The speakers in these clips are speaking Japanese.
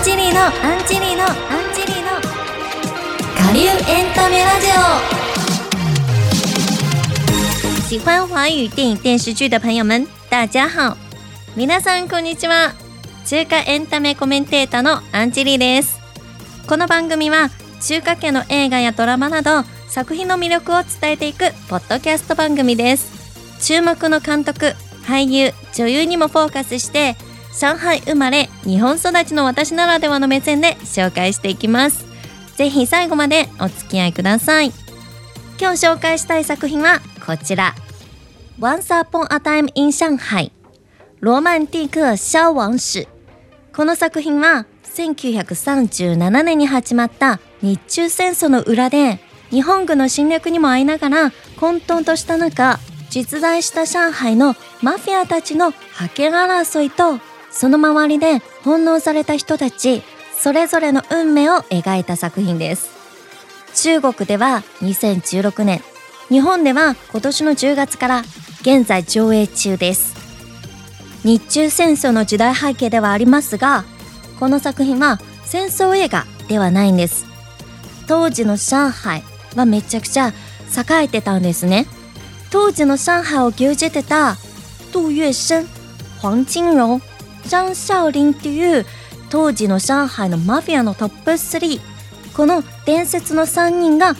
ンチリのアンチリのアンチリの。下流エンタメラジオ。喜欢华语电影电视剧的朋友们大家好。皆さんこんにちは。中華エンタメコメンテーターのアンチリです。この番組は中華系の映画やドラマなど作品の魅力を伝えていくポッドキャスト番組です。注目の監督俳優女優にもフォーカスして上海生まれ日本育ちの私ならではの目線で紹介していきます。ぜひ最後までお付き合いください。今日紹介したい作品はこちら。Once Upon a Time in Shanghai ロマンティック消亡史この作品は1937年に始まった日中戦争の裏で日本軍の侵略にも遭いながら混沌とした中実在した上海のマフィアたちの覇権争いとその周りで翻弄された人たちそれぞれの運命を描いた作品です。中国では2016年日本では今年の10月から現在上映中です。日中戦争の時代背景ではありますがこの作品は戦争映画ではないんです。当時の上海はめちゃくちゃ栄えてたんですね。当時の上海を牛耳ってた杜月笙黄金荣張少林っていう当時の上海のマフィアのトップ3この伝説の3人が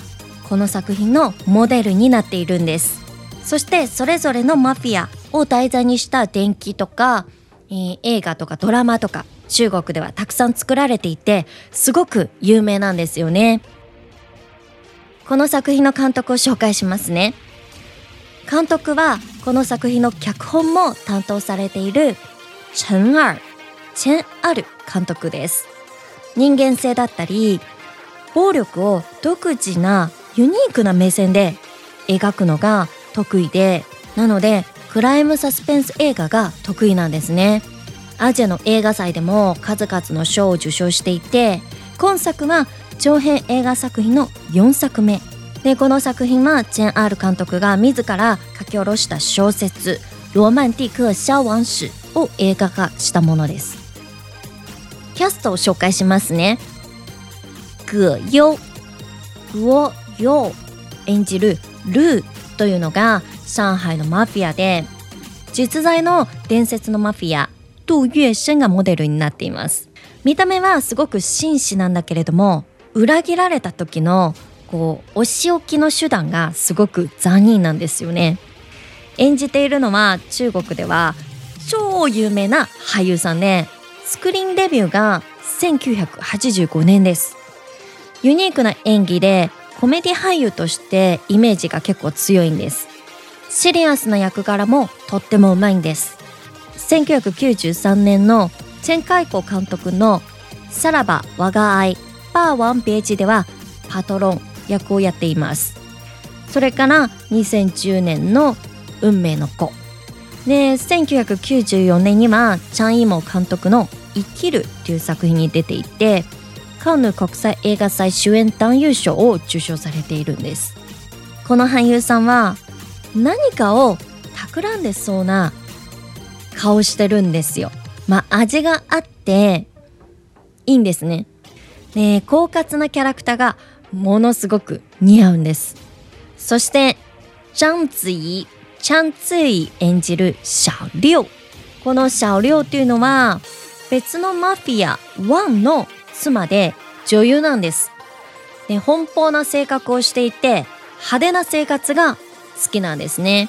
この作品のモデルになっているんです。そしてそれぞれのマフィアを題材にした電気とか、えー、映画とかドラマとか中国ではたくさん作られていてすごく有名なんですよね。この作品の監督を紹介しますね。監督はこの作品の脚本も担当されている陳二チェン・アル監督です。人間性だったり暴力を独自なユニークな目線で描くのが得意でなのでクライムサスペンス映画が得意なんですね。アジアの映画祭でも数々の賞を受賞していて今作は長編映画作品の4作目。でこの作品はチェン・アール監督が自ら書き下ろした小説「ロマンティック消亡史」を映画化したものです。キャストを紹介しますね。葛優葛優演じるルーというのが上海のマフィアで実在の伝説のマフィア杜月笙がモデルになっています。見た目はすごく紳士なんだけれども裏切られた時のこうお仕置きの手段がすごく残忍なんですよね。演じているのは中国では超有名な俳優さんでスクリーンデビューが1985年です。ユニークな演技でコメディ俳優としてイメージが結構強いんです。シリアスな役柄もとってもうまいんです。1993年のチェン・カイコ監督の「さらば我が愛バーワンページ」ではパトロン役をやっています。それから2010年の「運命の子」で1994年にはチャン・イモ監督の「生きる」という作品に出ていてカンヌ国際映画祭主演男優賞を受賞されているんです。この俳優さんは何かを企んでそうな顔してるんですよ。まあ味があっていいんですね。で狡猾なキャラクターがものすごく似合うんです。そしてジャンツイチャンツイ演じるシャリョウこのシャリョウというのは別のマフィアワンの妻で女優なんです。で奔放な性格をしていて派手な生活が好きなんですね。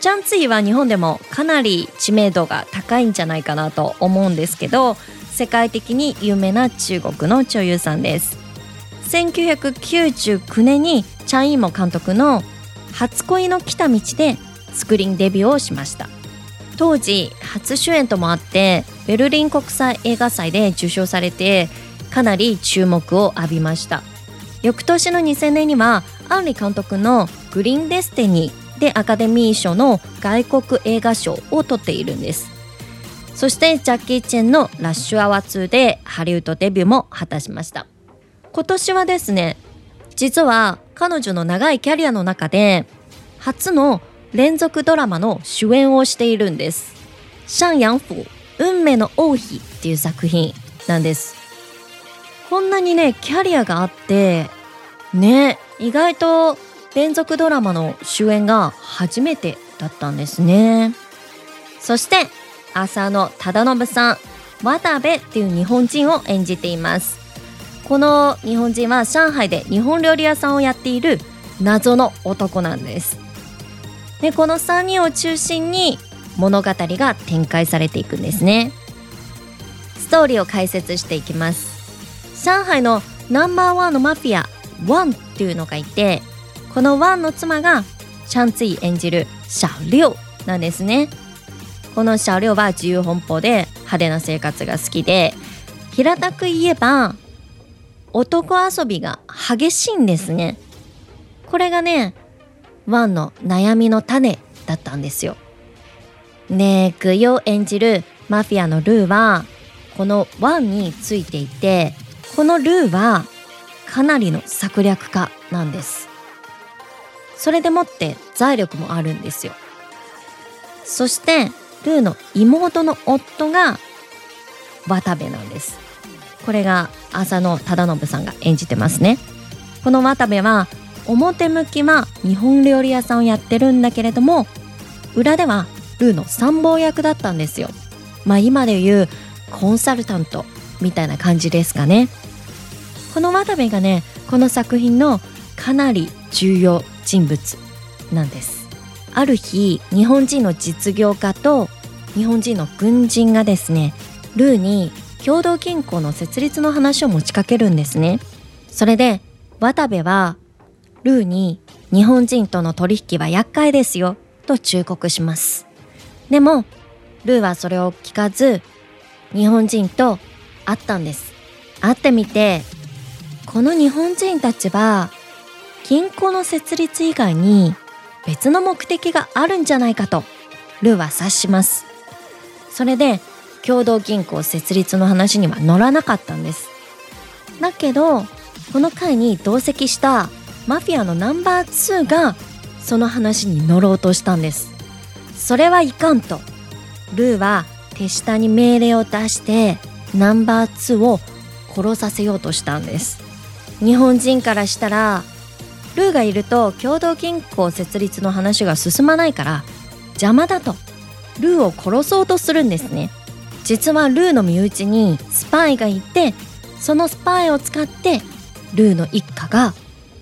チャンツイは日本でもかなり知名度が高いんじゃないかなと思うんですけど世界的に有名な中国の女優さんです。1999年にチャン・イモ監督の「初恋の来た道」でスクリーンデビューをしました。当時初主演ともあってベルリン国際映画祭で受賞されてかなり注目を浴びました。翌年の2000年にはアンリ監督の「グリーン・デスティニー」でアカデミー賞の外国映画賞を取っているんです。そしてジャッキー・チェンの「ラッシュアワー2」でハリウッドデビューも果たしました。今年はですね実は彼女の長いキャリアの中で初の連続ドラマの主演をしているんです。シャン・ヤンフォ運命の王妃っていう作品なんです。こんなにねキャリアがあってね意外と連続ドラマの主演が初めてだったんですねそして浅野忠信さん渡部っていう日本人を演じていますこの日本人は上海で日本料理屋さんをやっている謎の男なんですでこの3人を中心に物語が展開されていくんですね。ストーリーを解説していきます。上海のナンバーワンのマフィアワンっていうのがいてこのワンの妻がシャンツイ演じるシャリョウなんですね。このシャリョウは自由奔放で派手な生活が好きで平たく言えば男遊びが激しいんですね。これがねワンの悩みの種だったんですよ。でグヨ演じるマフィアのルーはこのワンについていてこのルーはかなりの策略家なんです。それでもって財力もあるんですよ。そしてルーの妹の夫が渡部なんです。これが浅野忠信さんが演じてますね。この渡部は表向きは日本料理屋さんをやってるんだけれども裏ではルーの参謀役だったんですよ。まあ今でいうコンサルタントみたいな感じですかね。この渡部がねこの作品のかなり重要人物なんです。ある日日本人の実業家と日本人の軍人がですねルーに共同銀行の設立の話を持ちかけるんですね。それで渡部はルーに日本人との取引は厄介ですよと忠告します。でもルーはそれを聞かず日本人と会ったんです。会ってみてこの日本人たちは銀行の設立以外に別の目的があるんじゃないかとルーは察します。それで共同銀行設立の話には乗らなかったんです。だけどこの会に同席したマフィアのナンバー2がその話に乗ろうとしたんです。それはいかんと。ルーは手下に命令を出してナンバー2を殺させようとしたんです。日本人からしたらルーがいると共同銀行設立の話が進まないから邪魔だと。ルーを殺そうとするんですね。実はルーの身内にスパイがいてそのスパイを使ってルーの一家が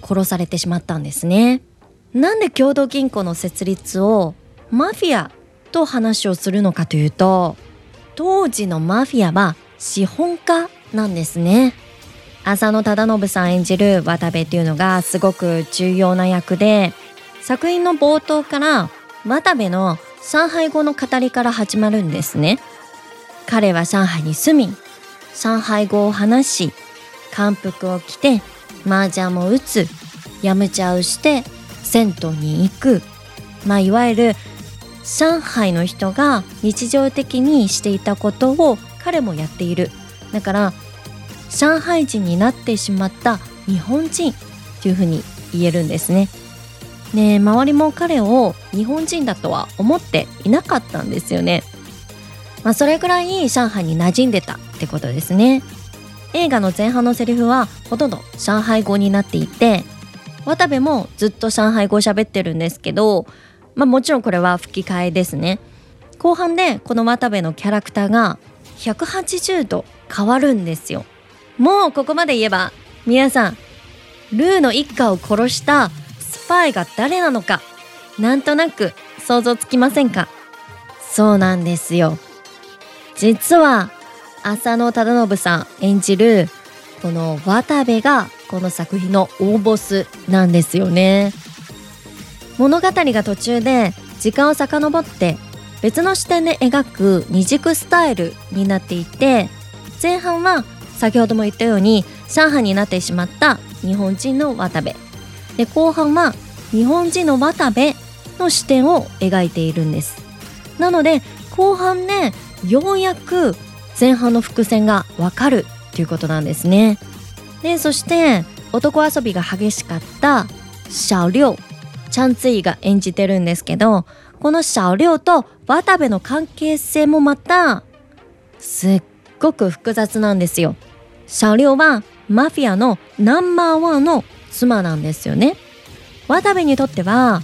殺されてしまったんですね。なんで共同銀行の設立をマフィアと話をするのかというと当時のマフィアは資本家なんですね。浅野忠信さん演じる渡部っていうのがすごく重要な役で作品の冒頭から渡部の上海語の語りから始まるんですね。彼は上海に住み上海語を話し漢服を着て麻雀も打つやむちゃうして銭湯に行くまあいわゆる上海の人が日常的にしていたことを彼もやっているだから上海人になってしまった日本人というふうに言えるんですね。ね周りも彼を日本人だとは思っていなかったんですよね。まあ、それくらい上海に馴染んでたってことですね。映画の前半のセリフはほとんど上海語になっていて渡部もずっと上海語喋ってるんですけど、まあ、もちろんこれは吹き替えですね。後半でこの渡部のキャラクターが180度変わるんですよ。もうここまで言えば皆さんルーの一家を殺したスパイが誰なのかなんとなく想像つきませんか？そうなんですよ。実は浅野忠信さん演じるこの渡部がこの作品の大ボスなんですよね。物語が途中で時間を遡って別の視点で描く二軸スタイルになっていて前半は先ほども言ったように上海になってしまった日本人の渡部。で後半は日本人の渡部の視点を描いているんです。なので後半ねようやく前半の伏線がわかるということなんですね。でそして男遊びが激しかったシャオリョウ。チャンツイが演じてるんですけどこのシャオリョウと渡部の関係性もまたすっごく複雑なんですよ。シャオリョウはマフィアのナンバーワンの妻なんですよね。渡部にとっては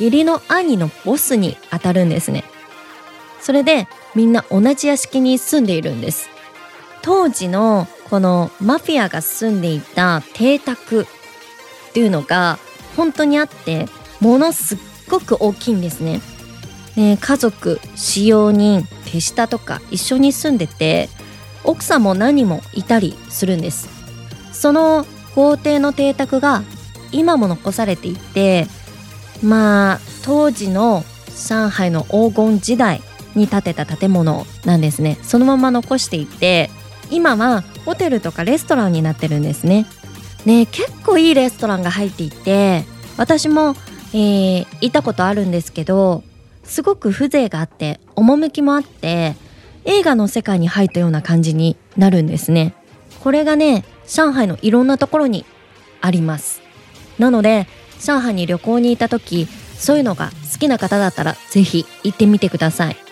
義理の兄のボスに当たるんですね。それでみんな同じ屋敷に住んでいるんです当時のこのマフィアが住んでいた邸宅っていうのが本当にあってものすっごく大きいんですね。ね家族使用人手下とか一緒に住んでて奥さんも何もいたりするんです。その豪邸の邸宅が今も残されていてまあ当時の上海の黄金時代に建てた建物なんですね。そのまま残していて今はホテルとかレストランになってるんですね。ね結構いいレストランが入っていて私も、えー、行ったことあるんですけどすごく風情があって趣もあって映画の世界に入ったような感じになるんですね。これがね上海のいろんなところにあります。なので上海に旅行に行った時そういうのが好きな方だったらぜひ行ってみてください。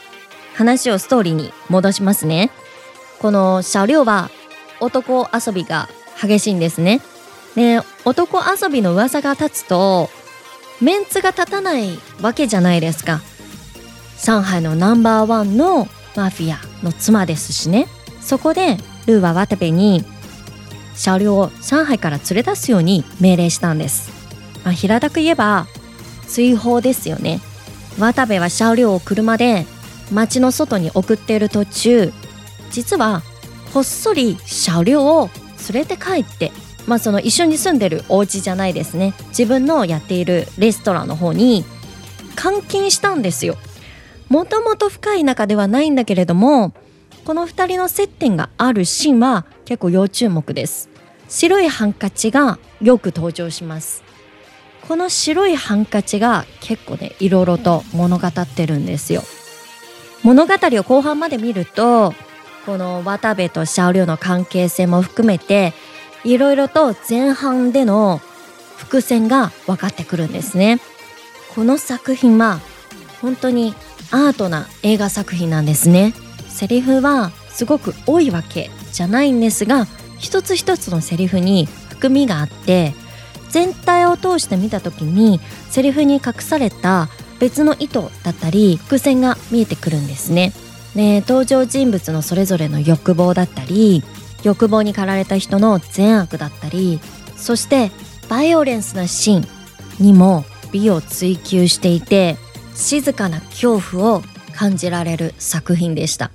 話をストーリーに戻しますねこの車両は男遊びが激しいんですね。で男遊びの噂が立つとメンツが立たないわけじゃないですか。上海のナンバーワンのマフィアの妻ですしね。そこでルーは渡部に車両を上海から連れ出すように命令したんです。まあ、平たく言えば追放ですよね。渡部は車両を車で街の外に送っている途中実はこっそり車両を連れて帰ってまあその一緒に住んでるお家じゃないですね。自分のやっているレストランの方に監禁したんですよ。もともと深い仲ではないんだけれどもこの2人の接点があるシーンは結構要注目です。白いハンカチがよく登場します。この白いハンカチが結構ねいろいろと物語ってるんですよ。物語を後半まで見るとこの渡部とシャオリョウの関係性も含めていろいろと前半での伏線が分かってくるんですね。この作品は本当にアートな映画作品なんですね。セリフはすごく多いわけじゃないんですが一つ一つのセリフに含みがあって全体を通して見た時にセリフに隠された別の意図だったり伏線が見えてくるんですね。ね、登場人物のそれぞれの欲望だったり欲望に駆られた人の善悪だったりそしてバイオレンスなシーンにも美を追求していて静かな恐怖を感じられる作品でした。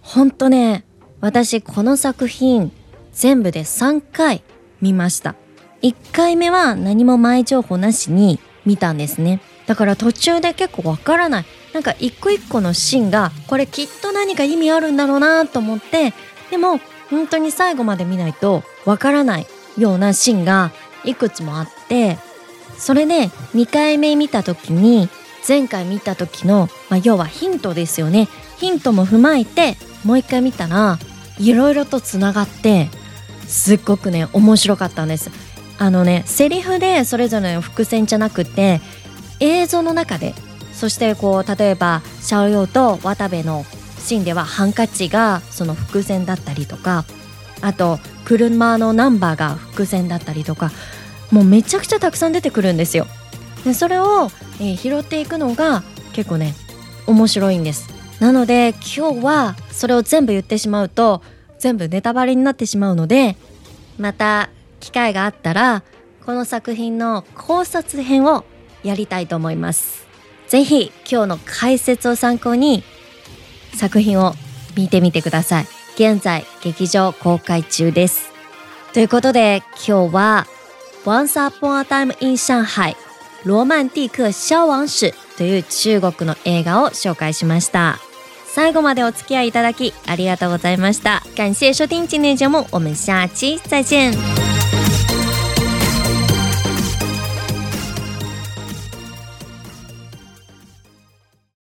ほんとね私この作品全部で3回見ました。1回目は何も前情報なしに見たんですね。だから途中で結構わからない。なんか一個一個のシーンがこれきっと何か意味あるんだろうなと思ってでも本当に最後まで見ないとわからないようなシーンがいくつもあってそれで2回目見た時に前回見た時の、まあ、要はヒントですよね。ヒントも踏まえてもう一回見たらいろいろとつながってすっごくね面白かったんです。あのねセリフでそれぞれの伏線じゃなくて映像の中でそしてこう例えばシャオヨウと渡部のシーンではハンカチがその伏線だったりとかあと車のナンバーが伏線だったりとかもうめちゃくちゃたくさん出てくるんですよ。でそれを、えー、拾っていくのが結構ね面白いんです。なので今日はそれを全部言ってしまうと全部ネタバレになってしまうのでまた機会があったらこの作品の考察編をやりたいと思います。ぜひ今日の解説を参考に作品を見てみてください。現在劇場公開中です。ということで今日は Once Upon a Time in Shanghai ロマンティック消亡史という中国の映画を紹介しました。最後までお付き合いいただきありがとうございました。感謝收听今天节目，我们下期再见。